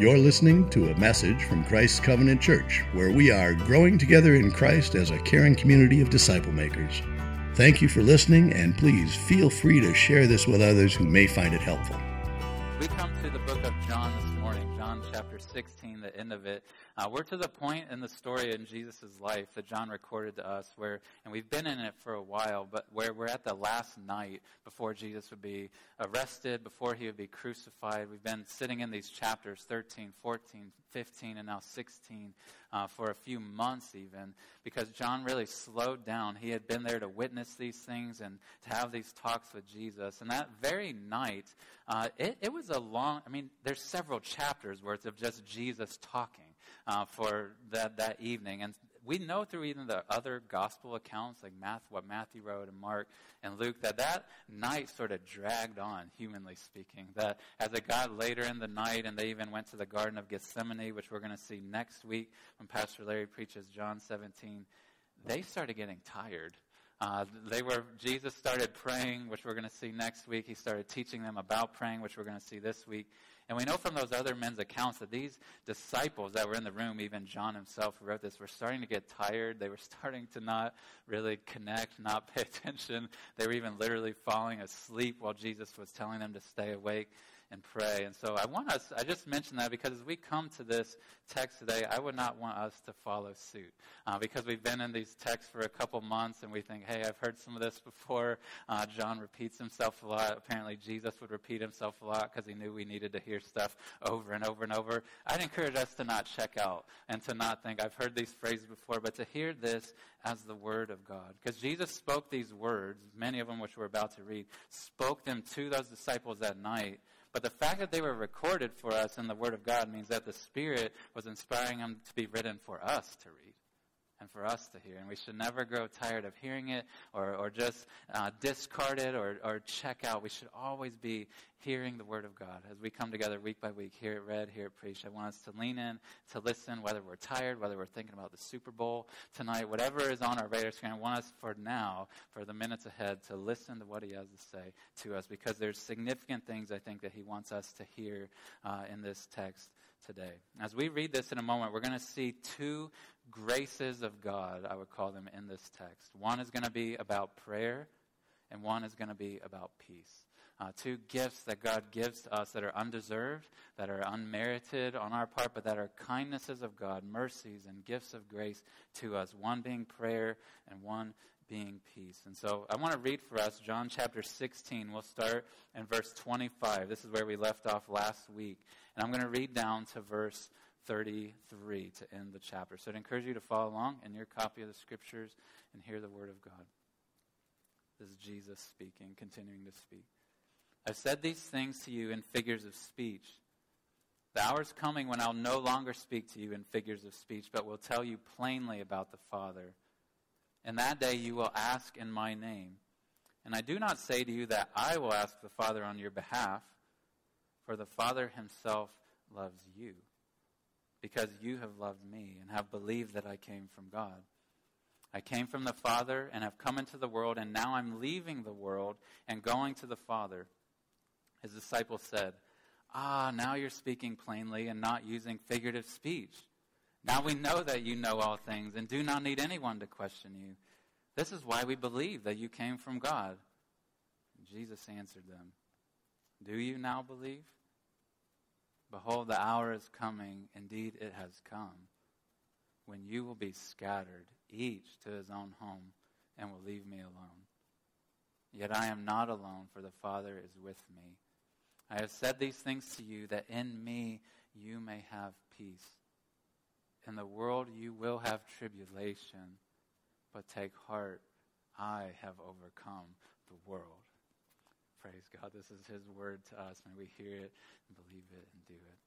You're listening to a message from Christ's Covenant Church, where we are growing together in Christ as a caring community of disciple makers. Thank you for listening, and please feel free to share this with others who may find it helpful. We come to the book of John this morning, John chapter 16, the end of it. Uh, we're to the point in the story in Jesus' life that John recorded to us where, and we've been in it for a while, but where we're at the last night before Jesus would be arrested, before he would be crucified. We've been sitting in these chapters 13, 14, 15, and now 16 uh, for a few months even, because John really slowed down. He had been there to witness these things and to have these talks with Jesus. And that very night, uh, it, it was a long, I mean, there's several chapters worth of just Jesus talking uh, for that, that evening. And we know through even the other gospel accounts, like Matthew, what Matthew wrote and Mark and Luke, that that night sort of dragged on, humanly speaking. That as it got later in the night, and they even went to the Garden of Gethsemane, which we're going to see next week when Pastor Larry preaches John 17, they started getting tired. Uh, they were Jesus started praying, which we're going to see next week. He started teaching them about praying, which we're going to see this week. And we know from those other men's accounts that these disciples that were in the room, even John himself who wrote this, were starting to get tired. They were starting to not really connect, not pay attention. They were even literally falling asleep while Jesus was telling them to stay awake and pray. And so I want us, I just mentioned that because as we come to this text today, I would not want us to follow suit. Uh, because we've been in these texts for a couple months and we think, hey, I've heard some of this before. Uh, John repeats himself a lot. Apparently, Jesus would repeat himself a lot because he knew we needed to hear stuff over and over and over. I'd encourage us to not check out and to not think, I've heard these phrases before, but to hear this as the Word of God. Because Jesus spoke these words, many of them which we're about to read, spoke them to those disciples that night but the fact that they were recorded for us in the Word of God means that the Spirit was inspiring them to be written for us to read and for us to hear. And we should never grow tired of hearing it or, or just uh, discard it or, or check out. We should always be hearing the Word of God as we come together week by week, hear it read, hear it preached. I want us to lean in, to listen, whether we're tired, whether we're thinking about the Super Bowl tonight, whatever is on our radar screen. I want us for now, for the minutes ahead, to listen to what He has to say to us because there's significant things I think that He wants us to hear uh, in this text today. As we read this in a moment, we're going to see two graces of God, I would call them, in this text. One is going to be about prayer, and one is going to be about peace. Uh, two gifts that God gives to us that are undeserved, that are unmerited on our part, but that are kindnesses of God, mercies and gifts of grace to us. One being prayer and one being peace. And so I want to read for us John chapter 16. We'll start in verse 25. This is where we left off last week. And I'm going to read down to verse 33 to end the chapter. So I'd encourage you to follow along in your copy of the scriptures and hear the word of God. This is Jesus speaking, continuing to speak. I've said these things to you in figures of speech. The hour is coming when I'll no longer speak to you in figures of speech, but will tell you plainly about the Father. In that day you will ask in my name. And I do not say to you that I will ask the Father on your behalf, for the Father himself loves you because you have loved me and have believed that I came from God. I came from the Father and have come into the world, and now I'm leaving the world and going to the Father. His disciples said, Ah, now you're speaking plainly and not using figurative speech. Now we know that you know all things and do not need anyone to question you. This is why we believe that you came from God. Jesus answered them, Do you now believe? Behold, the hour is coming, indeed it has come, when you will be scattered, each to his own home, and will leave me alone. Yet I am not alone, for the Father is with me. I have said these things to you, that in me you may have peace. In the world you will have tribulation, but take heart, I have overcome the world. Praise God. This is His word to us. May we hear it and believe it and do it.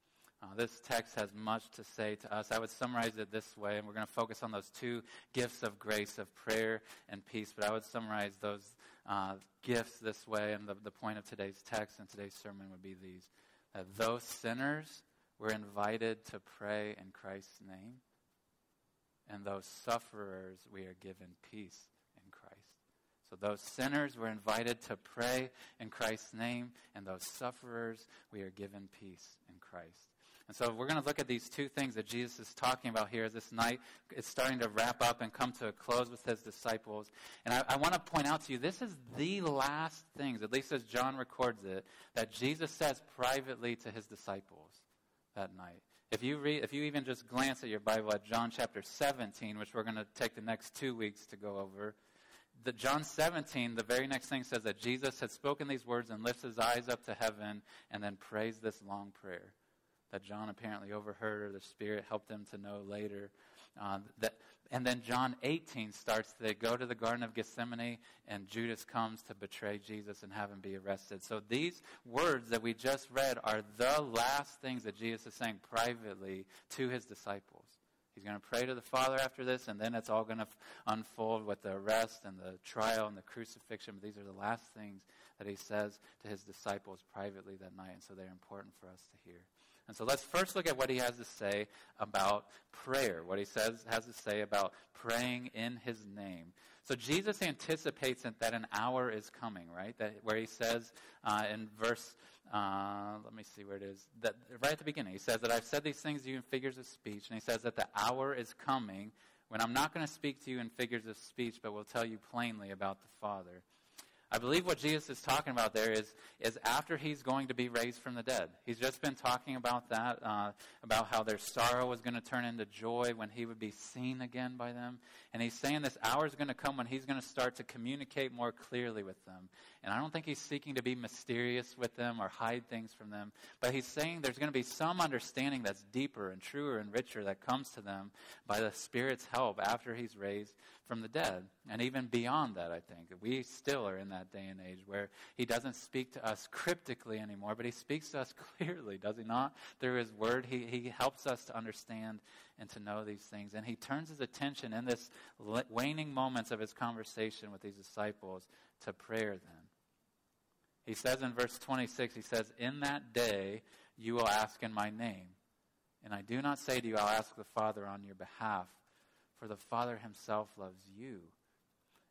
Uh, this text has much to say to us. I would summarize it this way, and we're going to focus on those two gifts of grace, of prayer and peace. But I would summarize those uh, gifts this way, and the, the point of today's text and today's sermon would be these that those sinners were invited to pray in Christ's name, and those sufferers we are given peace so those sinners were invited to pray in Christ's name, and those sufferers, we are given peace in Christ. And so we're going to look at these two things that Jesus is talking about here as this night is starting to wrap up and come to a close with his disciples. And I, I want to point out to you, this is the last things, at least as John records it, that Jesus says privately to his disciples that night. If you read, if you even just glance at your Bible at John chapter 17, which we're going to take the next two weeks to go over, the John 17, the very next thing says that Jesus had spoken these words and lifts his eyes up to heaven and then prays this long prayer that John apparently overheard or the Spirit helped him to know later. Uh, that, and then John 18 starts. They go to the Garden of Gethsemane, and Judas comes to betray Jesus and have him be arrested. So these words that we just read are the last things that Jesus is saying privately to his disciples. He's going to pray to the Father after this, and then it's all going to unfold with the arrest and the trial and the crucifixion. But these are the last things that he says to his disciples privately that night, and so they're important for us to hear. And so let's first look at what he has to say about prayer, what he says has to say about praying in his name. So Jesus anticipates that an hour is coming, right? That where he says uh, in verse, uh, let me see where it is. That right at the beginning, he says that I've said these things to you in figures of speech, and he says that the hour is coming when I'm not going to speak to you in figures of speech, but will tell you plainly about the Father. I believe what Jesus is talking about there is, is after he's going to be raised from the dead. He's just been talking about that, uh, about how their sorrow was going to turn into joy when he would be seen again by them. And he's saying this hour is going to come when he's going to start to communicate more clearly with them. And I don't think he's seeking to be mysterious with them or hide things from them, but he's saying there's going to be some understanding that's deeper and truer and richer that comes to them by the Spirit's help after he's raised from the dead. And even beyond that, I think. We still are in that day and age where he doesn't speak to us cryptically anymore, but he speaks to us clearly, does he not? Through his word, he, he helps us to understand and to know these things. And he turns his attention in this waning moments of his conversation with these disciples to prayer then. He says in verse 26, he says, In that day you will ask in my name. And I do not say to you, I'll ask the Father on your behalf for the Father himself loves you.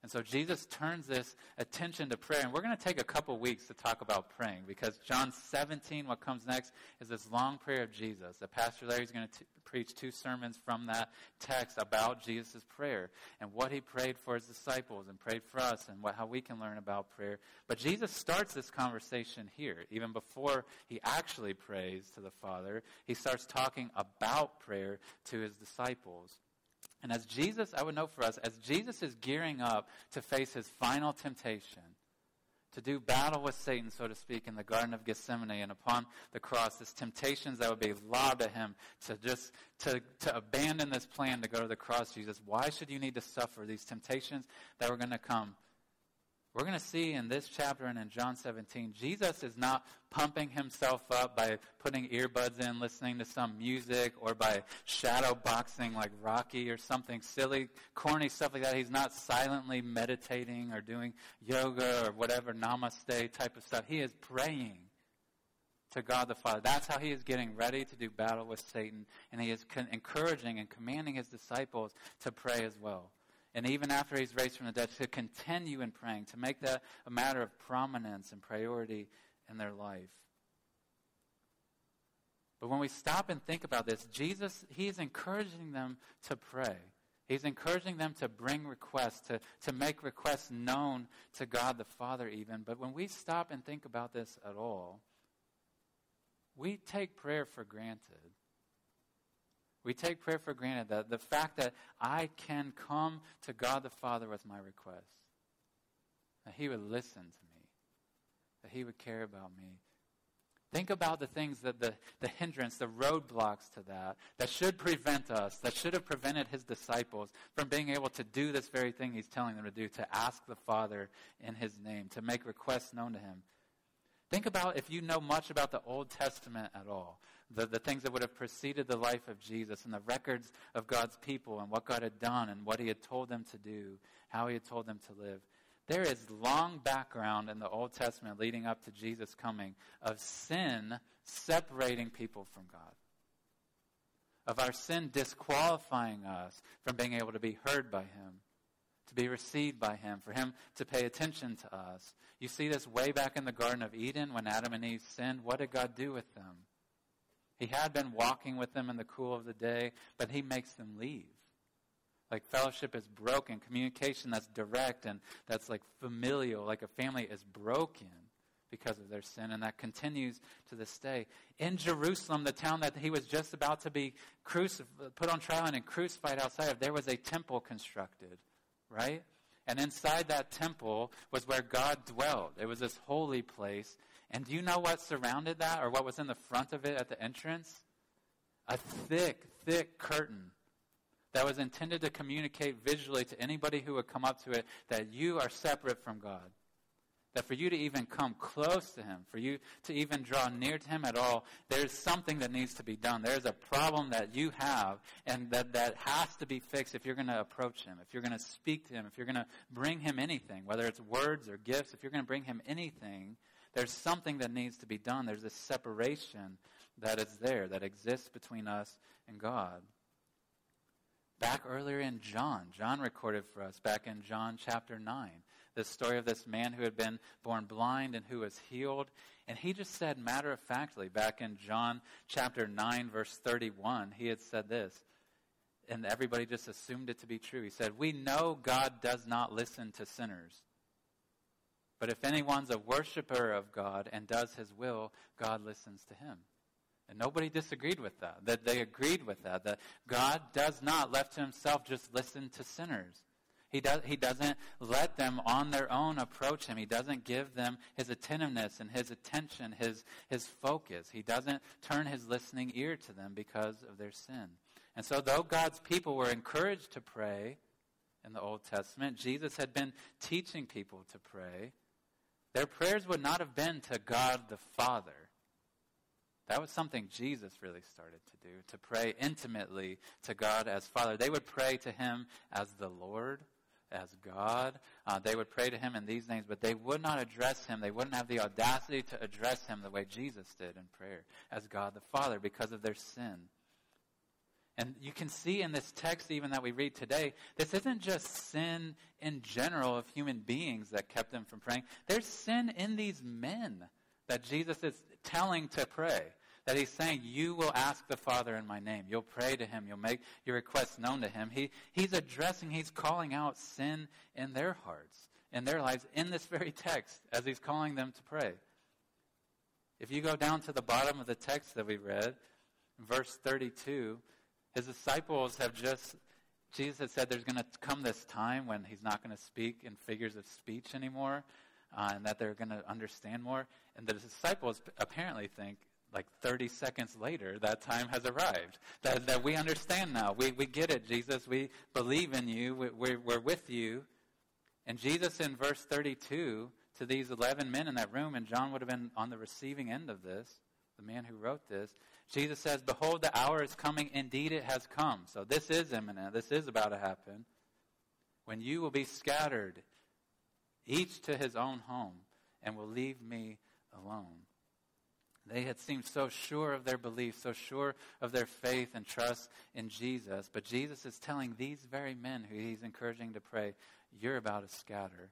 And so Jesus turns this attention to prayer. And we're going to take a couple weeks to talk about praying because John 17, what comes next, is this long prayer of Jesus. The Pastor Larry's going to t- preach two sermons from that text about Jesus' prayer and what he prayed for his disciples and prayed for us and what, how we can learn about prayer. But Jesus starts this conversation here. Even before he actually prays to the Father, he starts talking about prayer to his disciples. And as Jesus, I would know for us, as Jesus is gearing up to face his final temptation, to do battle with Satan, so to speak, in the Garden of Gethsemane and upon the cross, this temptations that would be lobbed at him to just to, to abandon this plan to go to the cross, Jesus. Why should you need to suffer these temptations that were going to come? We're going to see in this chapter and in John 17, Jesus is not pumping himself up by putting earbuds in, listening to some music, or by shadow boxing like Rocky or something silly, corny stuff like that. He's not silently meditating or doing yoga or whatever, namaste type of stuff. He is praying to God the Father. That's how he is getting ready to do battle with Satan, and he is con- encouraging and commanding his disciples to pray as well and even after he's raised from the dead, to continue in praying, to make that a matter of prominence and priority in their life. But when we stop and think about this, Jesus, he's encouraging them to pray. He's encouraging them to bring requests, to, to make requests known to God the Father, even. But when we stop and think about this at all, we take prayer for granted. We take prayer for granted that the fact that I can come to God the Father with my request, that He would listen to me, that He would care about me. Think about the things that the, the hindrance, the roadblocks to that, that should prevent us, that should have prevented his disciples from being able to do this very thing he's telling them to do, to ask the Father in his name, to make requests known to him. Think about if you know much about the Old Testament at all the, the things that would have preceded the life of Jesus and the records of God's people and what God had done and what he had told them to do, how he had told them to live. There is long background in the Old Testament leading up to Jesus coming of sin separating people from God. Of our sin disqualifying us from being able to be heard by him, to be received by him, for him to pay attention to us. You see this way back in the Garden of Eden when Adam and Eve sinned. What did God do with them? He had been walking with them in the cool of the day, but he makes them leave. Like fellowship is broken, communication that's direct and that's like familial, like a family is broken because of their sin, and that continues to this day. In Jerusalem, the town that he was just about to be crucif- put on trial and crucified outside of, there was a temple constructed, right? And inside that temple was where God dwelled. It was this holy place. And do you know what surrounded that or what was in the front of it at the entrance? A thick, thick curtain that was intended to communicate visually to anybody who would come up to it that you are separate from God. That for you to even come close to Him, for you to even draw near to Him at all, there's something that needs to be done. There's a problem that you have, and that, that has to be fixed if you're going to approach Him, if you're going to speak to Him, if you're going to bring Him anything, whether it's words or gifts, if you're going to bring Him anything, there's something that needs to be done. There's this separation that is there, that exists between us and God. Back earlier in John, John recorded for us back in John chapter 9 the story of this man who had been born blind and who was healed. And he just said, matter of factly, back in John chapter 9, verse 31, he had said this. And everybody just assumed it to be true. He said, We know God does not listen to sinners. But if anyone's a worshiper of God and does his will, God listens to him. And nobody disagreed with that. That they agreed with that. That God does not, left to himself, just listen to sinners. He, does, he doesn't let them on their own approach him. He doesn't give them his attentiveness and his attention, his, his focus. He doesn't turn his listening ear to them because of their sin. And so, though God's people were encouraged to pray in the Old Testament, Jesus had been teaching people to pray. Their prayers would not have been to God the Father. That was something Jesus really started to do, to pray intimately to God as Father. They would pray to Him as the Lord as God. Uh, they would pray to him in these names, but they would not address him. They wouldn't have the audacity to address him the way Jesus did in prayer, as God the Father, because of their sin. And you can see in this text, even that we read today, this isn't just sin in general of human beings that kept them from praying. There's sin in these men that Jesus is telling to pray that he's saying, You will ask the Father in my name. You'll pray to him. You'll make your requests known to him. He, he's addressing, he's calling out sin in their hearts, in their lives, in this very text, as he's calling them to pray. If you go down to the bottom of the text that we read, verse 32, his disciples have just, Jesus had said there's going to come this time when he's not going to speak in figures of speech anymore, uh, and that they're going to understand more. And the disciples apparently think like 30 seconds later, that time has arrived. That, that we understand now. We, we get it, Jesus. We believe in you. We, we're, we're with you. And Jesus, in verse 32, to these 11 men in that room, and John would have been on the receiving end of this, the man who wrote this, Jesus says, Behold, the hour is coming. Indeed, it has come. So this is imminent. This is about to happen. When you will be scattered, each to his own home, and will leave me alone. They had seemed so sure of their belief, so sure of their faith and trust in Jesus. But Jesus is telling these very men who he's encouraging to pray, You're about to scatter.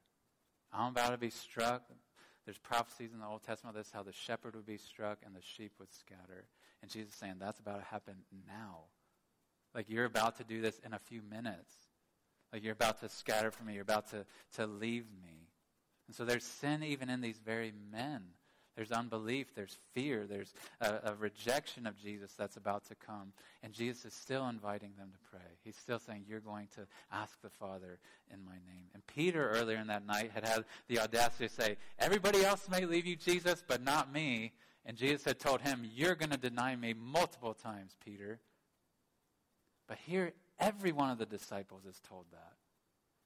I'm about to be struck. There's prophecies in the Old Testament this how the shepherd would be struck and the sheep would scatter. And Jesus is saying that's about to happen now. Like you're about to do this in a few minutes. Like you're about to scatter from me. You're about to, to leave me. And so there's sin even in these very men there's unbelief, there's fear, there's a, a, rejection of Jesus that's about to come. And Jesus is still inviting them to pray. He's still saying, You're going to ask the Father in my name. And Peter, earlier in that night, had had the audacity to say, Everybody else may leave you, Jesus, but not me. And Jesus had told him, You're going to deny me multiple times, Peter. But here, every one of the disciples is told that.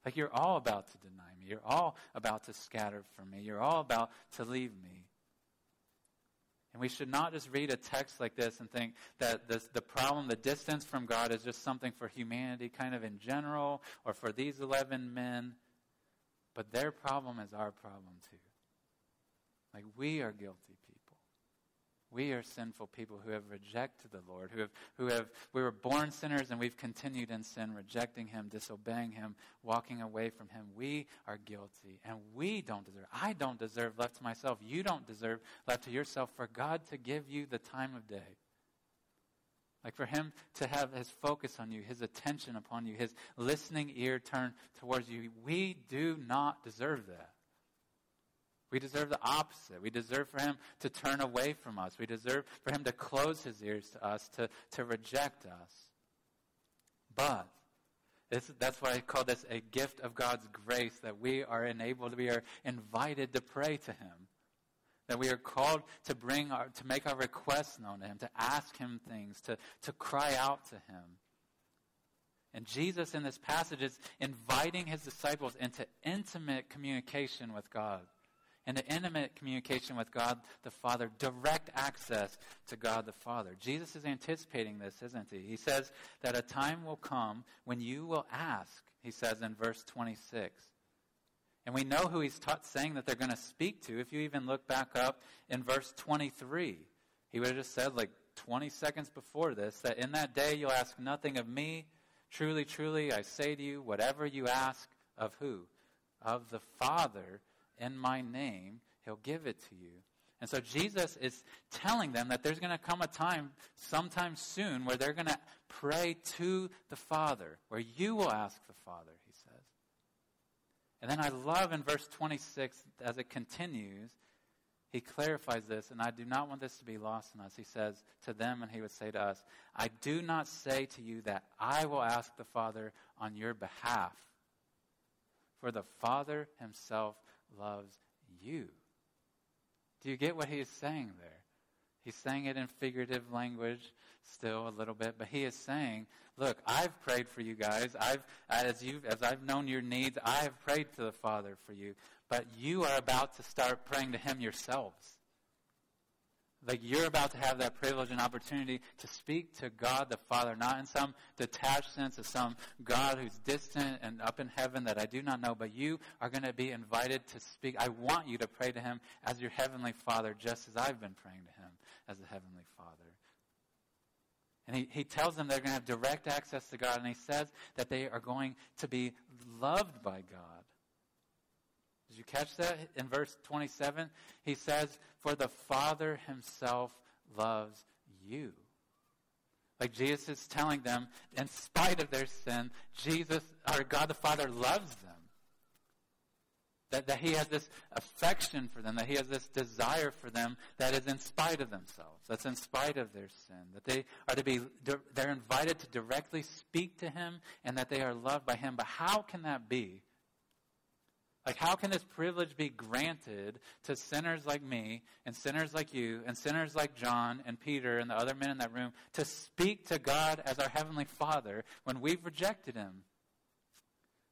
Like, you're all about to deny me. You're all about to scatter from me. You're all about to leave me. And we should not just read a text like this and think that this, the problem, the distance from God, is just something for humanity kind of in general or for these 11 men. But their problem is our problem too. Like we are guilty people. We are sinful people who have rejected the Lord, who have, who have, we were born sinners and we've continued in sin, rejecting Him, disobeying Him, walking away from Him. We are guilty and we don't deserve, I don't deserve left to myself. You don't deserve left to yourself for God to give you the time of day. Like for him to have his focus on you, his attention upon you, his listening ear turned towards you. We do not deserve that. We deserve the opposite. We deserve for him to turn away from us. We deserve for him to close his ears to us, to, to reject us. But this, that's why I call this a gift of God's grace that we are enabled, we are invited to pray to him. That we are called to bring our, to make our requests known to him, to ask him things, to, to cry out to him. And Jesus in this passage is inviting his disciples into intimate communication with God and intimate communication with God the Father, direct access to God the Father. Jesus is anticipating this, isn't he? He says that a time will come when you will ask, he says in verse 26. And we know who he's taught, saying that they're going to speak to. If you even look back up in verse 23, he would have just said, like 20 seconds before this, that in that day you'll ask nothing of me. Truly, truly, I say to you, whatever you ask of who? Of the Father in my name, he'll give it to you. And so Jesus is telling them that there's going to come a time sometime soon where they're going to pray to the Father, where you will ask the Father, he says. And then I love in verse 26, as it continues, he clarifies this, and I do not want this to be lost in us. He says to them, and he would say to us, I do not say to you that I will ask the Father on your behalf, for the Father himself loves you. Do you get what he is saying there? He's saying it in figurative language still a little bit, but he is saying, look, I've prayed for you guys. I've as you as I've known your needs, I have prayed to the Father for you. But you are about to start praying to him yourselves. Like you're about to have that privilege and opportunity to speak to God the Father, not in some detached sense of some God who's distant and up in heaven that I do not know, but you are going to be invited to speak. I want you to pray to Him as your Heavenly Father, just as I've been praying to Him as a Heavenly Father. And he, he tells them they're going to have direct access to God, and he says that they are going to be loved by God. Did you catch that? In verse 27, he says, For the Father himself loves you. Like Jesus is telling them, in spite of their sin, Jesus, or God the Father loves them. That, that he has this affection for them, that he has this desire for them that is in spite of themselves, that's in spite of their sin. That they are to be, they're invited to directly speak to him and that they are loved by him. But how can that be like, how can this privilege be granted to sinners like me and sinners like you and sinners like John and Peter and the other men in that room to speak to God as our Heavenly Father when we've rejected Him?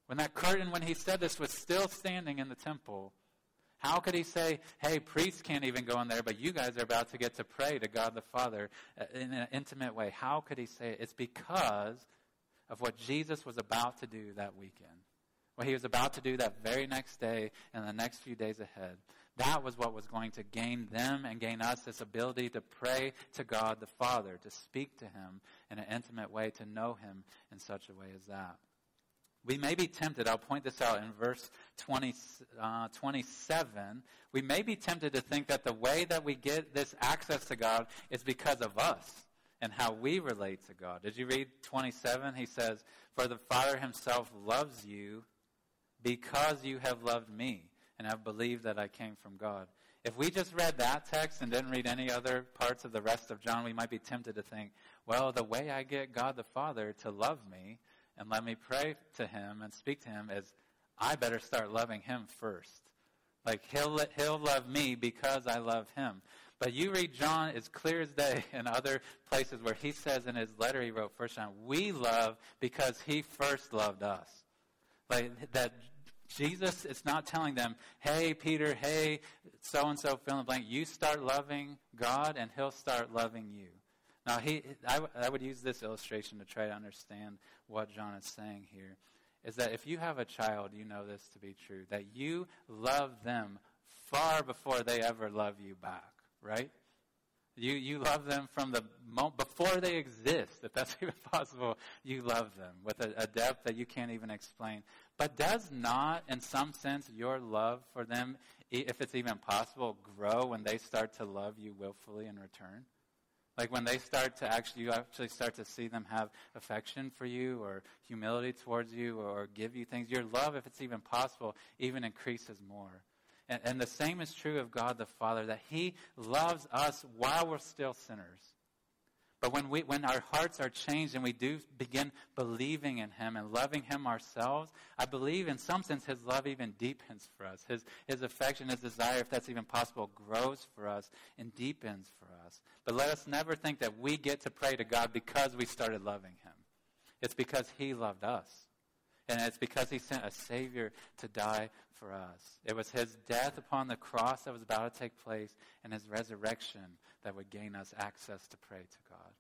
When that curtain, when He said this, was still standing in the temple, how could He say, hey, priests can't even go in there, but you guys are about to get to pray to God the Father uh, in an intimate way? How could He say it? It's because of what Jesus was about to do that weekend what he was about to do that very next day and the next few days ahead. That was what was going to gain them and gain us this ability to pray to God the Father, to speak to Him in an intimate way, to know Him in such a way as that. We may be tempted, I'll point this out in verse 20, uh, 27. We may be tempted to think that the way that we get this access to God is because of us and how we relate to God. Did you read 27? He says, For the Father Himself loves you because you have loved me and have believed that I came from God. If we just read that text and didn't read any other parts of the rest of John, we might be tempted to think, well, the way I get God the Father to love me and let me pray to him and speak to him is I better start loving him first. Like he'll he'll love me because I love him. But you read John as clear as day in other places where he says in his letter he wrote First John, we love because he first loved us. Like that Jesus is not telling them, hey, Peter, hey, so and so, fill in the blank. You start loving God, and He'll start loving you. Now, he, I, I would use this illustration to try to understand what John is saying here. Is that if you have a child, you know this to be true, that you love them far before they ever love you back, right? You, you love them from the moment before they exist, if that's even possible. You love them with a, a depth that you can't even explain. But does not, in some sense, your love for them, if it's even possible, grow when they start to love you willfully in return? Like when they start to actually, you actually start to see them have affection for you or humility towards you or give you things, your love, if it's even possible, even increases more. And, and the same is true of God the Father, that He loves us while we're still sinners. But when, we, when our hearts are changed and we do begin believing in Him and loving Him ourselves, I believe in some sense His love even deepens for us. His, his affection, His desire, if that's even possible, grows for us and deepens for us. But let us never think that we get to pray to God because we started loving Him. It's because He loved us. And it's because He sent a Savior to die for us. It was His death upon the cross that was about to take place and His resurrection that would gain us access to pray to God.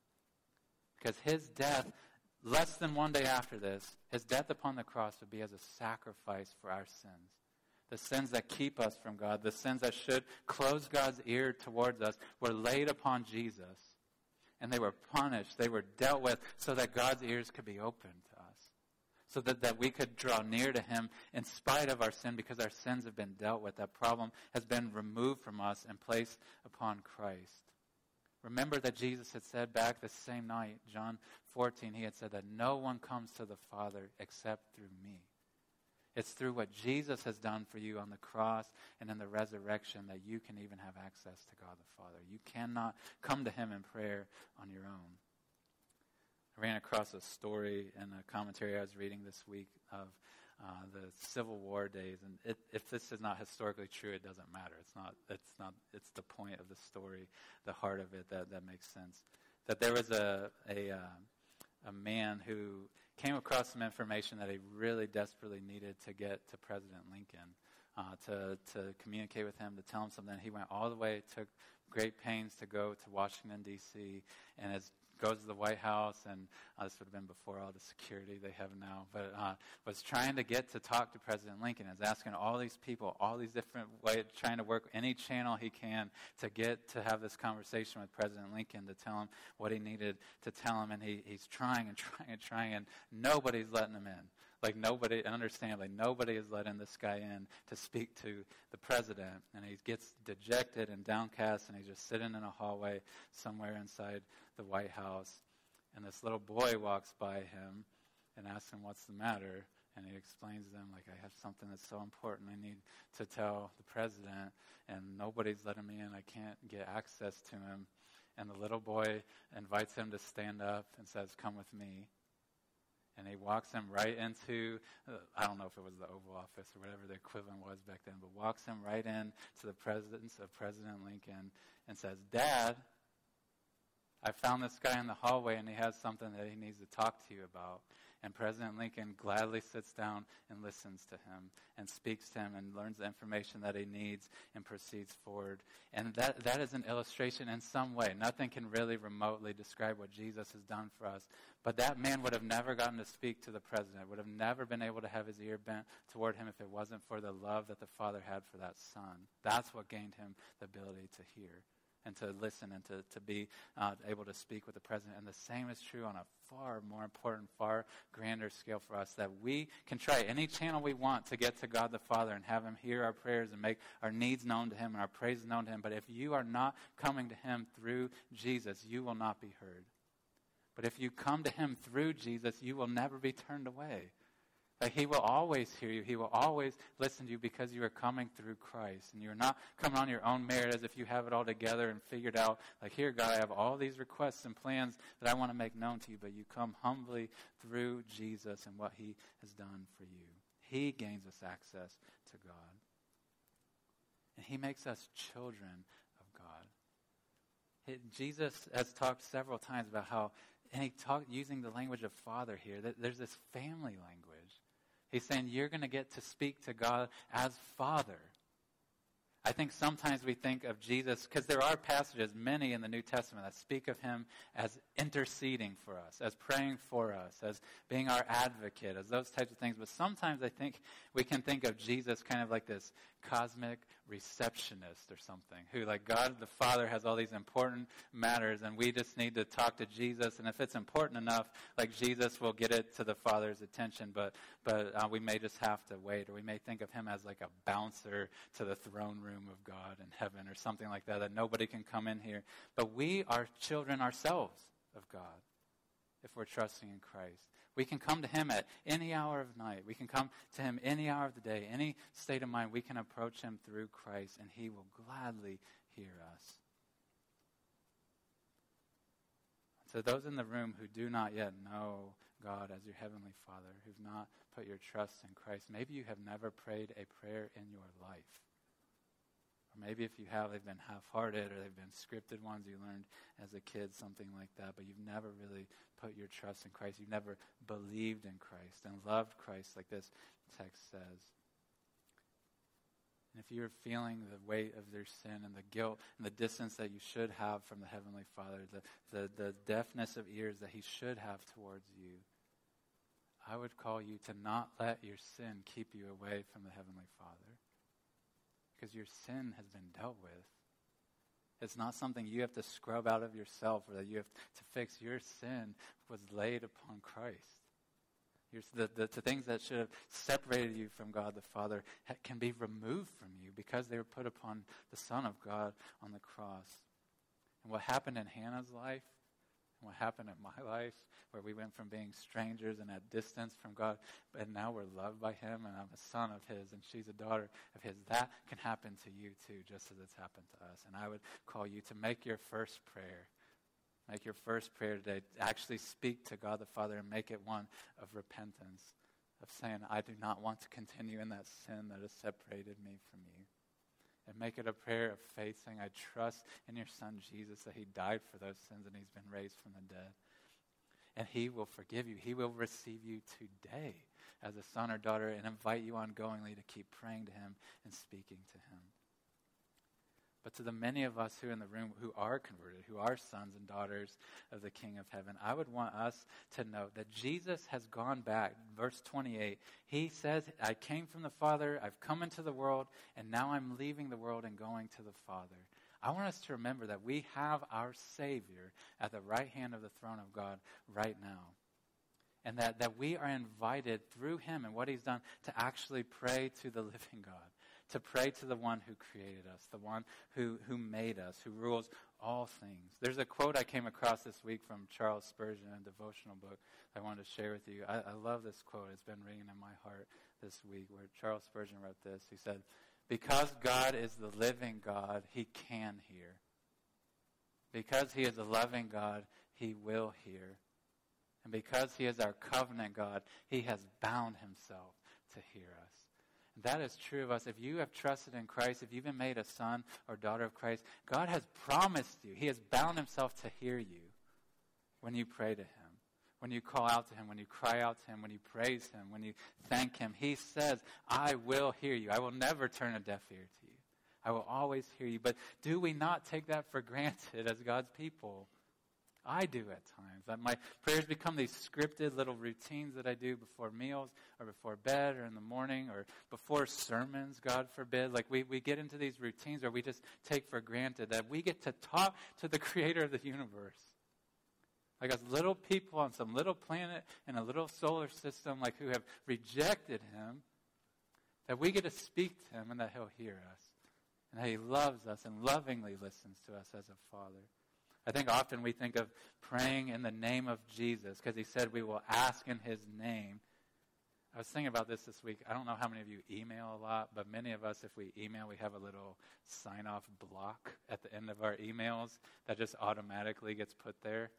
Because his death, less than one day after this, his death upon the cross would be as a sacrifice for our sins. The sins that keep us from God, the sins that should close God's ear towards us, were laid upon Jesus. And they were punished, they were dealt with so that God's ears could be opened to us. So that, that we could draw near to Him in spite of our sin because our sins have been dealt with. That problem has been removed from us and placed upon Christ. Remember that Jesus had said back the same night, John 14, he had said that no one comes to the Father except through me. It's through what Jesus has done for you on the cross and in the resurrection that you can even have access to God the Father. You cannot come to Him in prayer on your own. I ran across a story in a commentary I was reading this week of uh, the Civil War days, and it, if this is not historically true, it doesn't matter. It's not. It's not. It's the point of the story, the heart of it that that makes sense. That there was a a uh, a man who came across some information that he really desperately needed to get to President Lincoln, uh, to to communicate with him, to tell him something. He went all the way, took great pains to go to Washington D.C. and as goes to the White House, and uh, this would have been before all the security they have now, but uh, was trying to get to talk to President Lincoln, is asking all these people, all these different ways, trying to work any channel he can to get to have this conversation with President Lincoln to tell him what he needed to tell him, and he, he's trying and trying and trying, and nobody's letting him in. Like nobody, understandably, nobody is letting this guy in to speak to the president. And he gets dejected and downcast, and he's just sitting in a hallway somewhere inside the White House. And this little boy walks by him and asks him, What's the matter? And he explains to them, like, I have something that's so important I need to tell the president, and nobody's letting me in. I can't get access to him. And the little boy invites him to stand up and says, Come with me and he walks him right into uh, I don't know if it was the Oval Office or whatever the equivalent was back then, but walks him right in to the presence of President Lincoln and says, "Dad, I found this guy in the hallway and he has something that he needs to talk to you about." And President Lincoln gladly sits down and listens to him and speaks to him and learns the information that he needs and proceeds forward. And that, that is an illustration in some way. Nothing can really remotely describe what Jesus has done for us. But that man would have never gotten to speak to the president, would have never been able to have his ear bent toward him if it wasn't for the love that the father had for that son. That's what gained him the ability to hear and to listen and to, to be uh, able to speak with the president. And the same is true on a far more important, far grander scale for us that we can try any channel we want to get to God the Father and have Him hear our prayers and make our needs known to Him and our praises known to Him. But if you are not coming to Him through Jesus, you will not be heard. But if you come to Him through Jesus, you will never be turned away. Like he will always hear you. He will always listen to you because you are coming through Christ. And you're not coming on your own merit as if you have it all together and figured out, like, here, God, I have all these requests and plans that I want to make known to you. But you come humbly through Jesus and what he has done for you. He gains us access to God. And he makes us children of God. Jesus has talked several times about how, and he talked using the language of father here, there's this family language He's saying you're going to get to speak to God as Father. I think sometimes we think of Jesus, because there are passages, many in the New Testament, that speak of him as interceding for us, as praying for us, as being our advocate, as those types of things. But sometimes I think we can think of Jesus kind of like this cosmic receptionist or something who like God the Father has all these important matters and we just need to talk to Jesus and if it's important enough like Jesus will get it to the Father's attention but but uh, we may just have to wait or we may think of him as like a bouncer to the throne room of God in heaven or something like that that nobody can come in here. But we are children ourselves of God if we're trusting in Christ we can come to Him at any hour of night. We can come to Him any hour of the day, any state of mind. We can approach Him through Christ, and He will gladly hear us. To those in the room who do not yet know God as your Heavenly Father, who've not put your trust in Christ, maybe you have never prayed a prayer in your life. Or maybe if you have, they've been half hearted or they've been scripted ones you learned as a kid, something like that, but you've never really put your trust in Christ. You've never believed in Christ and loved Christ like this text says. And if you're feeling the weight of their sin and the guilt and the distance that you should have from the Heavenly Father, the, the, the deafness of ears that He should have towards you, I would call you to not let your sin keep you away from the Heavenly Father because your sin has been dealt with. It's not something you have to scrub out of yourself or that you have to fix. Your sin was laid upon Christ. The, the, the, things that should have separated you from God the Father can be removed from you because they were put upon the Son of God on the cross. And what happened in Hannah's life what happened in my life, where we went from being strangers and at distance from God, and now we're loved by Him, and I'm a son of His, and she's a daughter of His. That can happen to you too, just as it's happened to us. And I would call you to make your first prayer. Make your first prayer today. Actually speak to God the Father and make it one of repentance, of saying, I do not want to continue in that sin that has separated me from you and make it a prayer of faith, saying, I trust in your Son Jesus that he died for those sins and he's been raised from the dead. And he will forgive you. He will receive you today as a son or daughter and invite you ongoingly to keep praying to him and speaking to him. But to the many of us who are in the room who are converted, who are sons and daughters of the King of Heaven, I would want us to know that Jesus has gone back. Verse 28, he says, I came from the Father, I've come into the world, and now I'm leaving the world and going to the Father. I want us to remember that we have our Savior at the right hand of the throne of God right now. And that, that we are invited through Him and what He's done to actually pray to the living God to pray to the one who created us, the one who, who made us, who rules all things. There's a quote I came across this week from Charles Spurgeon, a devotional book I wanted to share with you. I, I love this quote. It's been ringing in my heart this week where Charles Spurgeon wrote this. He said, Because God is the living God, he can hear. Because he is a loving God, he will hear. And because he is our covenant God, he has bound himself to hear us. That is true of us. If you have trusted in Christ, if you've been made a son or daughter of Christ, God has promised you, He has bound Himself to hear you when you pray to Him, when you call out to Him, when you cry out to Him, when you praise Him, when you thank Him. He says, I will hear you. I will never turn a deaf ear to you. I will always hear you. But do we not take that for granted as God's people? I do at times. That my prayers become these scripted little routines that I do before meals or before bed or in the morning or before sermons, God forbid. Like we, we get into these routines where we just take for granted that we get to talk to the creator of the universe. Like us little people on some little planet in a little solar system, like who have rejected him, that we get to speak to him and that he'll hear us. And that he loves us and lovingly listens to us as a father. I think often we think of praying in the name of Jesus because he said we will ask in his name. I was thinking about this this week. I don't know how many of you email a lot, but many of us, if we email, we have a little sign off block at the end of our emails that just automatically gets put there,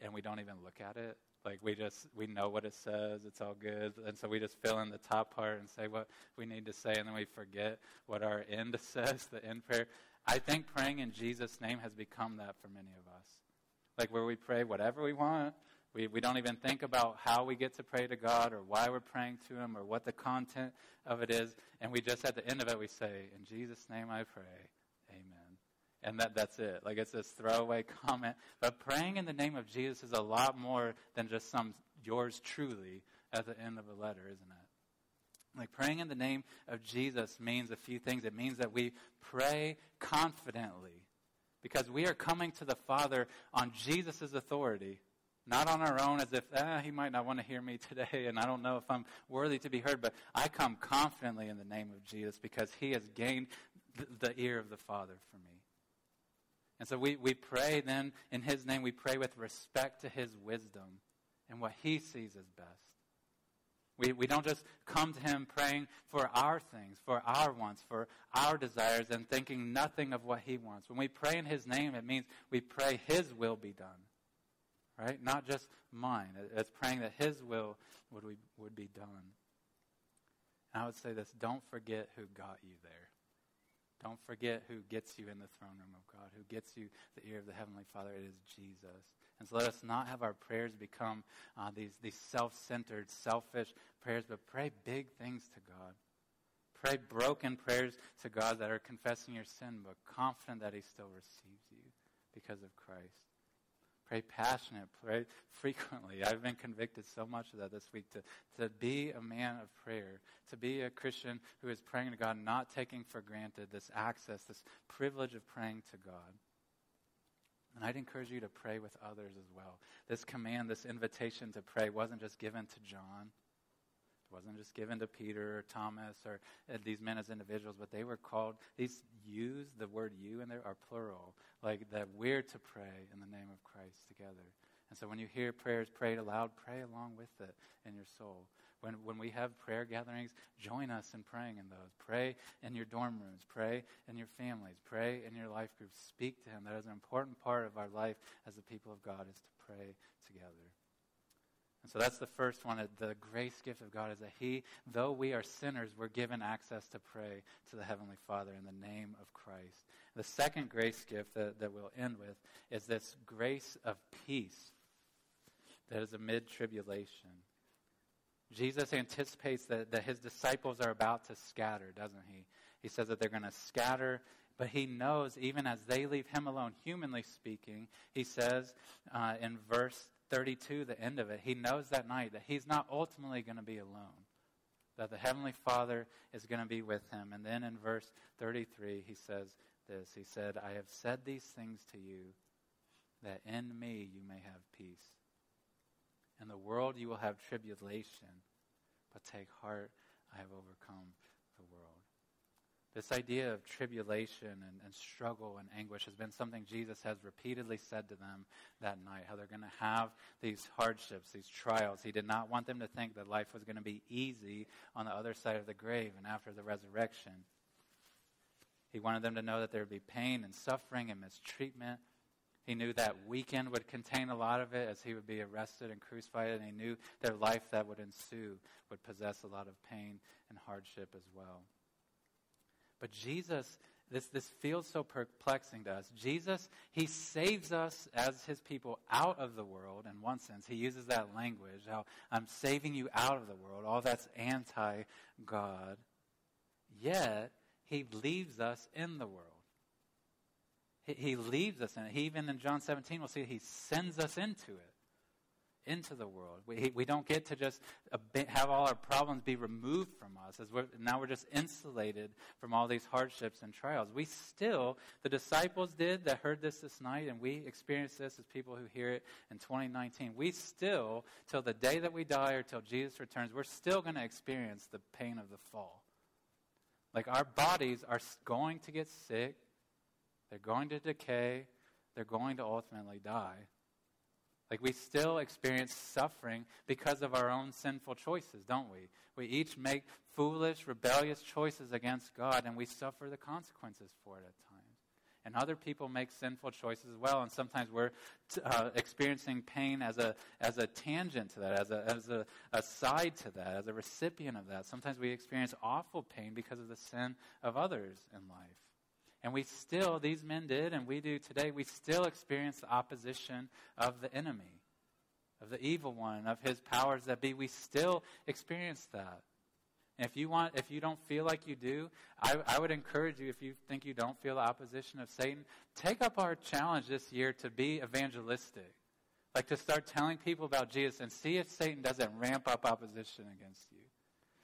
and we don't even look at it. Like we just we know what it says, it's all good, and so we just fill in the top part and say what we need to say, and then we forget what our end says, the end prayer. I think praying in Jesus' name has become that for many of us. Like where we pray whatever we want. We, we don't even think about how we get to pray to God or why we're praying to Him or what the content of it is. And we just, at the end of it, we say, In Jesus' name I pray. Amen. And that, that's it. Like it's this throwaway comment. But praying in the name of Jesus is a lot more than just some yours truly at the end of a letter, isn't it? Like praying in the name of Jesus means a few things. It means that we pray confidently because we are coming to the Father on Jesus' authority, not on our own as if, ah, he might not want to hear me today and I don't know if I'm worthy to be heard, but I come confidently in the name of Jesus because he has gained the ear of the Father for me. And so we, we pray then in his name, we pray with respect to his wisdom and what he sees as best. We, we don't just come to Him praying for our things, for our wants, for our desires, and thinking nothing of what He wants. When we pray in His name, it means we pray His will be done. Right? Not just mine. It's praying that His will would, we, would be done. And I would say this don't forget who got you there. Don't forget who gets you in the throne room of God, who gets you the ear of the Heavenly Father. It is Jesus. And so let us not have our prayers become uh, these, these self centered, selfish prayers, but pray big things to God. Pray broken prayers to God that are confessing your sin, but confident that He still receives you because of Christ. Pray passionate, pray frequently. I've been convicted so much of that this week to, to be a man of prayer, to be a Christian who is praying to God, not taking for granted this access, this privilege of praying to God. And I'd encourage you to pray with others as well. This command, this invitation to pray wasn't just given to John. Wasn't just given to Peter or Thomas or uh, these men as individuals, but they were called, these use, the word you and there are plural, like that we're to pray in the name of Christ together. And so when you hear prayers prayed aloud, pray along with it in your soul. When, when we have prayer gatherings, join us in praying in those. Pray in your dorm rooms. Pray in your families. Pray in your life groups. Speak to Him. That is an important part of our life as the people of God is to pray together. And so that's the first one. The grace gift of God is that He, though we are sinners, we're given access to pray to the Heavenly Father in the name of Christ. The second grace gift that, that we'll end with is this grace of peace that is amid tribulation. Jesus anticipates that, that his disciples are about to scatter, doesn't he? He says that they're going to scatter, but he knows even as they leave him alone, humanly speaking, he says uh, in verse 32, the end of it, he knows that night that he's not ultimately going to be alone, that the Heavenly Father is going to be with him. And then in verse 33, he says this He said, I have said these things to you that in me you may have peace. In the world you will have tribulation, but take heart, I have overcome. This idea of tribulation and, and, struggle and anguish has been something Jesus has repeatedly said to them that night, how they're going to have these hardships, these trials. He did not want them to think that life was going to be easy on the other side of the grave and after the resurrection. He wanted them to know that there would be pain and suffering and mistreatment he knew that weekend would contain a lot of it as he would be arrested and crucified, and he knew their life that would ensue would possess a lot of pain and hardship as well. But Jesus, this, this feels so perplexing to us. Jesus, he saves us as his people out of the world in one sense. He uses that language, how I'm saving you out of the world. All that's anti God. Yet, he leaves us in the world. He, he leaves us in it. He, even in John 17, we'll see he sends us into it, into the world. We, we don't get to just have all our problems be removed from us. As we're, now we're just insulated from all these hardships and trials. We still, the disciples did that heard this this night, and we experience this as people who hear it in 2019. We still, till the day that we die or till Jesus returns, we're still going to experience the pain of the fall. Like our bodies are going to get sick they're going to decay. They're going to ultimately die. Like we still experience suffering because of our own sinful choices, don't we? We each make foolish, rebellious choices against God, and we suffer the consequences for it at times. And other people make sinful choices as well, and sometimes we're uh, experiencing pain as a, as a tangent to that, as, a, as a, a side to that, as a recipient of that. Sometimes we experience awful pain because of the sin of others in life. And we still, these men did, and we do today, we still experience the opposition of the enemy, of the evil one, of his powers that be. We still experience that. And if you want, if you don't feel like you do, I, I would encourage you, if you think you don't feel the opposition of Satan, take up our challenge this year to be evangelistic. Like to start telling people about Jesus and see if Satan doesn't ramp up opposition against you.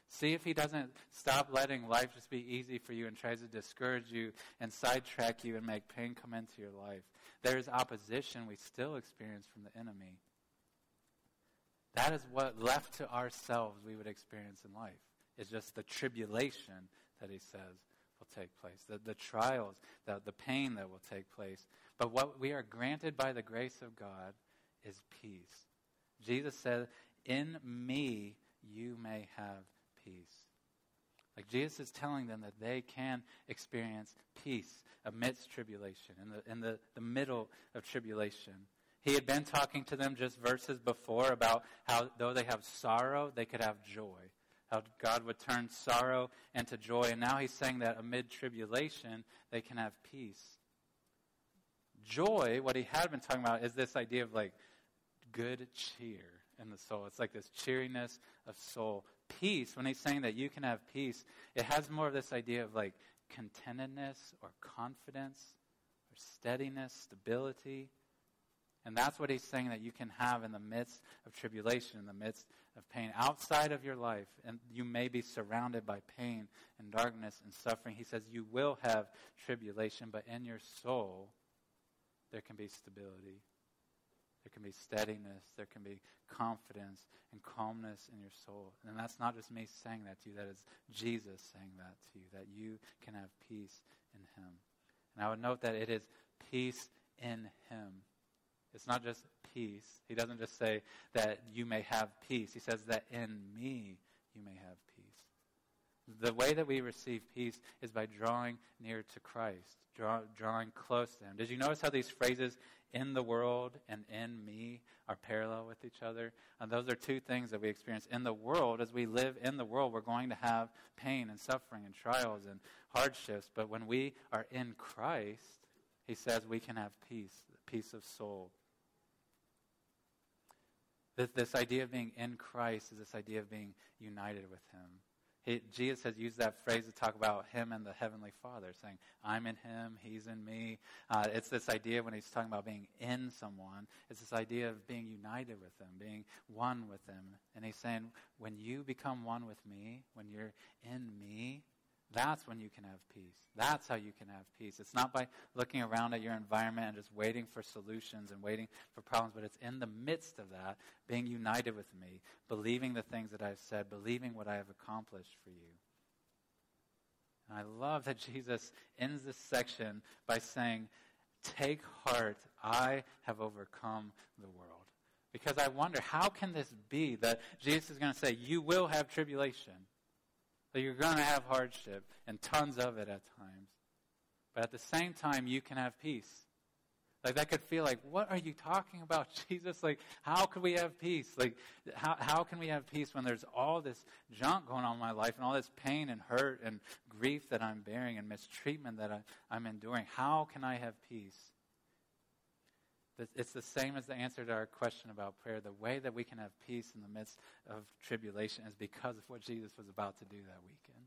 See if he doesn't stop letting life just be easy for you and tries to discourage you and sidetrack you and make pain come into your life. There is opposition we still experience from the enemy. That is what left to ourselves we would experience in life. It's just the tribulation that he says will take place, the, the trials, the, the pain that will take place. But what we are granted by the grace of God is peace. Jesus said, In me you may have peace. Like Jesus is telling them that they can experience peace amidst tribulation, in the, in the, the middle of tribulation. He had been talking to them just verses before about how, though they have sorrow, they could have joy. How God would turn sorrow into joy. And now he's saying that amid tribulation, they can have peace. Joy, what he had been talking about, is this idea of like good cheer in the soul. It's like this cheeriness of soul. Peace, when he's saying that you can have peace, it has more of this idea of like contentedness or confidence or steadiness, stability. And that's what he's saying that you can have in the midst of tribulation, in the midst of pain. Outside of your life, and you may be surrounded by pain and darkness and suffering. He says you will have tribulation, but in your soul, there can be stability. There can be steadiness. There can be confidence and calmness in your soul. And that's not just me saying that to you, that is Jesus saying that to you, that you can have peace in Him. And I would note that it is peace in Him. It's not just peace. He doesn't just say that you may have peace. He says that in me you may have peace. The way that we receive peace is by drawing near to Christ, draw, drawing close to Him. Did you notice how these phrases in the world and in me are parallel with each other. And those are two things that we experience. In the world, as we live in the world, we're going to have pain and suffering and trials and hardships. But when we are in Christ, he says we can have peace, peace of soul. This, this idea of being in Christ is this idea of being united with him. He, Jesus has used that phrase to talk about him and the Heavenly Father, saying, I'm in him, he's in me. Uh, it's this idea when he's talking about being in someone, it's this idea of being united with them, being one with them. And he's saying, when you become one with me, when you're in me, that's when you can have peace. That's how you can have peace. It's not by looking around at your environment and just waiting for solutions and waiting for problems, but it's in the midst of that, being united with me, believing the things that I've said, believing what I have accomplished for you. And I love that Jesus ends this section by saying, Take heart, I have overcome the world. Because I wonder, how can this be that Jesus is going to say, You will have tribulation? That you're going to have hardship and tons of it at times. But at the same time, you can have peace. Like that could feel like, what are you talking about, Jesus? Like, how could we have peace? Like, how, how can we have peace when there's all this junk going on in my life and all this pain and hurt and grief that I'm bearing and mistreatment that I, I'm enduring? How can I have peace? It's the same as the answer to our question about prayer. The way that we can have peace in the midst of tribulation is because of what Jesus was about to do that weekend.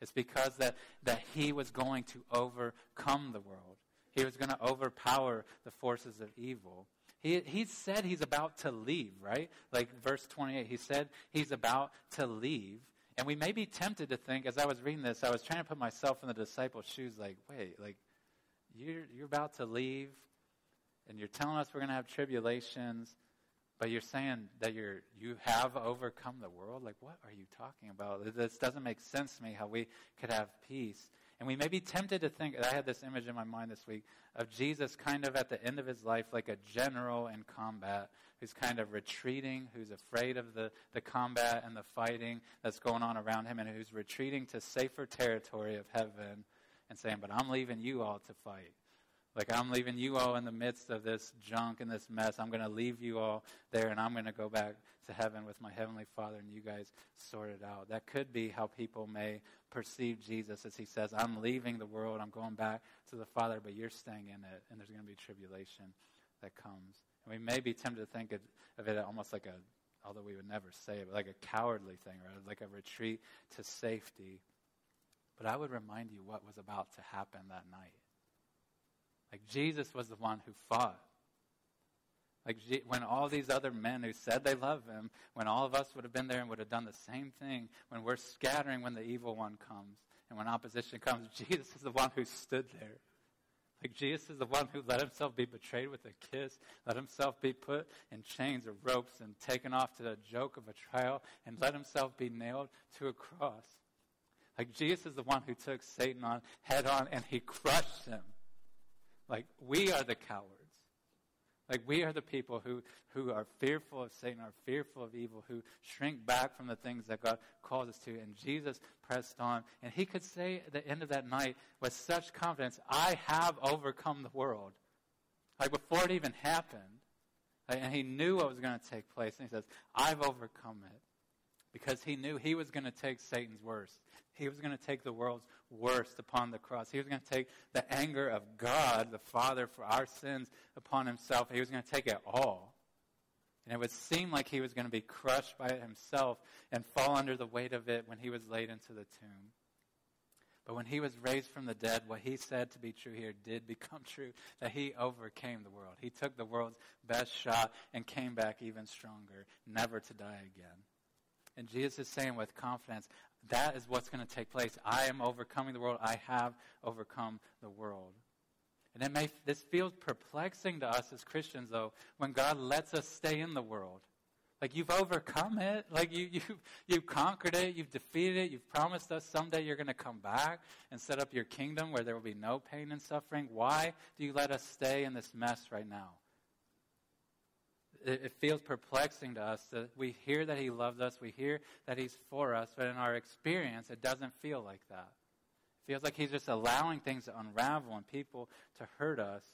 It's because that, that he was going to overcome the world. He was going to overpower the forces of evil. He, he said he's about to leave, right? Like verse 28, he said he's about to leave. And we may be tempted to think, as I was reading this, I was trying to put myself in the disciples' shoes, like, wait, like, you're, you're about to leave and you're telling us we're going to have tribulations, but you're saying that you're you have overcome the world. Like, what are you talking about? This doesn't make sense to me. How we could have peace, and we may be tempted to think. I had this image in my mind this week of Jesus, kind of at the end of his life, like a general in combat who's kind of retreating, who's afraid of the, the combat and the fighting that's going on around him, and who's retreating to safer territory of heaven and saying, But I'm leaving you all to fight. Like, I'm leaving you all in the midst of this junk and this mess. I'm going to leave you all there, and I'm going to go back to heaven with my Heavenly Father, and you guys sort it out. That could be how people may perceive Jesus as He says, I'm leaving the world, I'm going back to the Father, but you're staying in it, and there's going to be tribulation that comes. And we may be tempted to think of it almost like a, although we would never say it, but like a cowardly thing, right? Like a retreat to safety. But I would remind you what was about to happen that night. Like Jesus was the one who fought. Like when all these other men who said they love him, when all of us would have been there and would have done the same thing, when we're scattering when the evil one comes and when opposition comes, Jesus is the one who stood there. Like Jesus is the one who let himself be betrayed with a kiss, let himself be put in chains or ropes and taken off to the joke of a trial, and let himself be nailed to a cross. Like Jesus is the one who took Satan on head on and he crushed him. Like we are the cowards. Like we are the people who, who are fearful of Satan, are fearful of evil, who shrink back from the things that God calls us to. And Jesus pressed on. And he could say at the end of that night with such confidence, I have overcome the world. Like before it even happened. and he knew what was going to take place. And he says, I've overcome it. Because he knew he was going to take Satan's worst. He was going to take the world's worst upon the cross. He was going to take the anger of God, the Father, for our sins upon himself. He was going to take it all. And it would seem like he was going to be crushed by it himself and fall under the weight of it when he was laid into the tomb. But when he was raised from the dead, what he said to be true here did become true that he overcame the world. He took the world's best shot and came back even stronger, never to die again. And Jesus is saying with confidence, that is what's going to take place. I am overcoming the world. I have overcome the world. And it may, this feels perplexing to us as Christians, though, when God lets us stay in the world. Like you've overcome it. Like you, you, you've conquered it. You've defeated it. You've promised us someday you're going to come back and set up your kingdom where there will be no pain and suffering. Why do you let us stay in this mess right now? It, feels perplexing to us that we hear that He loves us, we hear that He's for us, but in our experience, it doesn't feel like that. It feels like He's just allowing things to unravel and people to hurt us.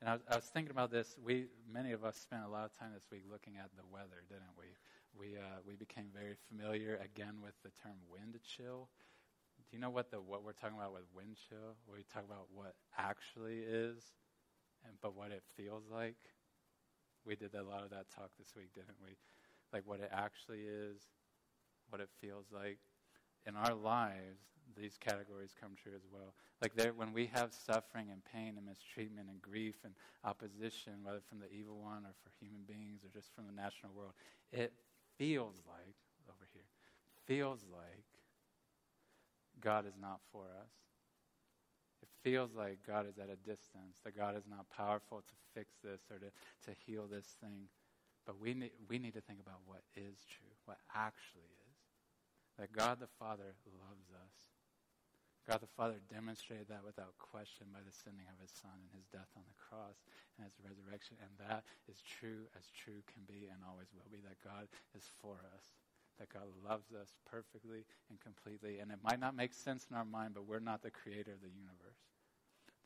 And I was, I was, thinking about this. We, many of us spent a lot of time this week looking at the weather, didn't we? We, uh, we became very familiar again with the term wind chill. Do you know what the what we're talking about with wind chill? We talk about what actually is and but what it feels like. We did a lot of that talk this week, didn't we? Like what it actually is, what it feels like. In our lives, these categories come true as well. Like there, when we have suffering and pain and mistreatment and grief and opposition, whether from the evil one or for human beings or just from the national world, it feels like, over here, feels like God is not for us feels like God is at a distance, that God is not powerful to fix this or to, to heal this thing. But we need, we need to think about what is true, what actually is. That God the Father loves us. God the Father demonstrated that without question by the sending of his Son and his death on the cross and his resurrection. And that is true as true can be and always will be, that God is for us that God loves us perfectly and completely. And it might not make sense in our mind, but we're not the creator of the universe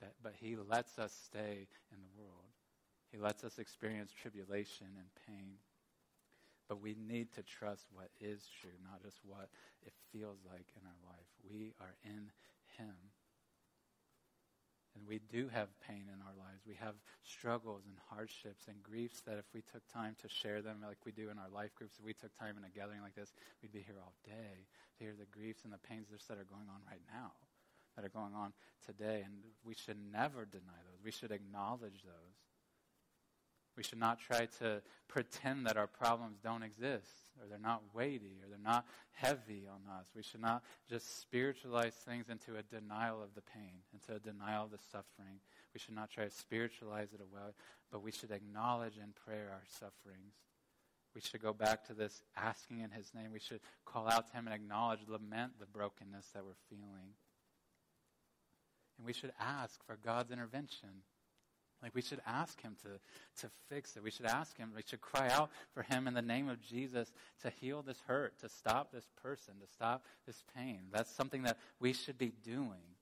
that, but He lets us stay in the world. He lets us experience tribulation and pain. But we need to trust what is true, not just what it feels like in our life. We are in Him. And we do have pain in our lives. We have struggles and hardships and griefs that if we took time to share them like we do in our life groups, if we took time in a gathering like this, we'd be here all day to hear the griefs and the pains that are going on right now that are going on today. And we should never deny those. We should acknowledge those. We should not try to pretend that our problems don't exist, or they're not weighty, or they're not heavy on us. We should not just spiritualize things into a denial of the pain, into a denial of the suffering. We should not try to spiritualize it away, but we should acknowledge in prayer our sufferings. We should go back to this asking in His name. We should call out to Him and acknowledge, lament the brokenness that we're feeling. And we should ask for God's intervention. Like we should ask him to, to fix it. We should ask him, we should cry out for him in the name of Jesus to heal this hurt, to stop this person, to stop this pain. That's something that we should be doing,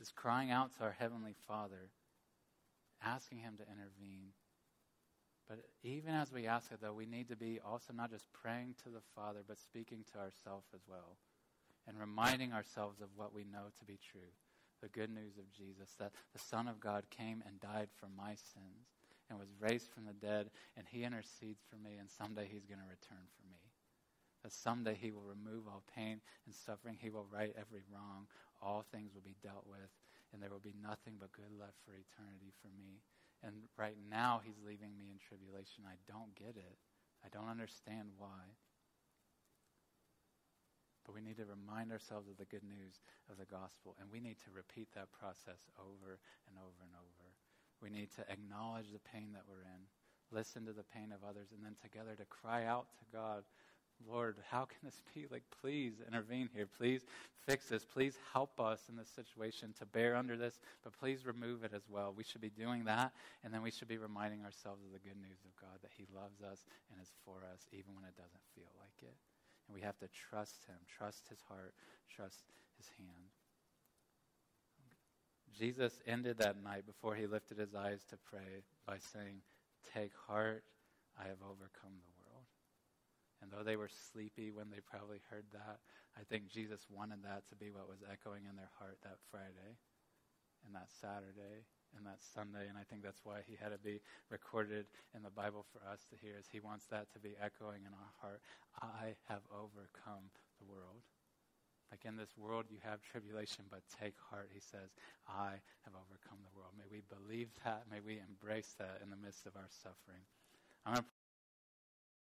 is crying out to our Heavenly Father, asking him to intervene. But even as we ask it, though, we need to be also not just praying to the Father, but speaking to ourselves as well, and reminding ourselves of what we know to be true the good news of Jesus that the Son of God came and died for my sins and was raised from the dead, and he intercedes for me, and someday he's going to return for me. That someday he will remove all pain and suffering, he will right every wrong, all things will be dealt with, and there will be nothing but good left for eternity for me. And right now, he's leaving me in tribulation. I don't get it. I don't understand why. But we need to remind ourselves of the good news of the gospel, and we need to repeat that process over and over and over. We need to acknowledge the pain that we're in, listen to the pain of others, and then together to cry out to God, Lord, how can this be? Like, please intervene here. Please fix this. Please help us in this situation to bear under this, but please remove it as well. We should be doing that, and then we should be reminding ourselves of the good news of God that He loves us and is for us, even when it doesn't feel like it. And we have to trust Him, trust His heart, trust His hand. Jesus ended that night before he lifted his eyes to pray by saying, Take heart, I have overcome the world. And though they were sleepy when they probably heard that, I think Jesus wanted that to be what was echoing in their heart that Friday and that Saturday and that Sunday. And I think that's why he had to be recorded in the Bible for us to hear, is he wants that to be echoing in our heart. I have overcome the world. Like in this world, you have tribulation, but take heart, he says, I have overcome the world. May we believe that. May we embrace that in the midst of our suffering. I'm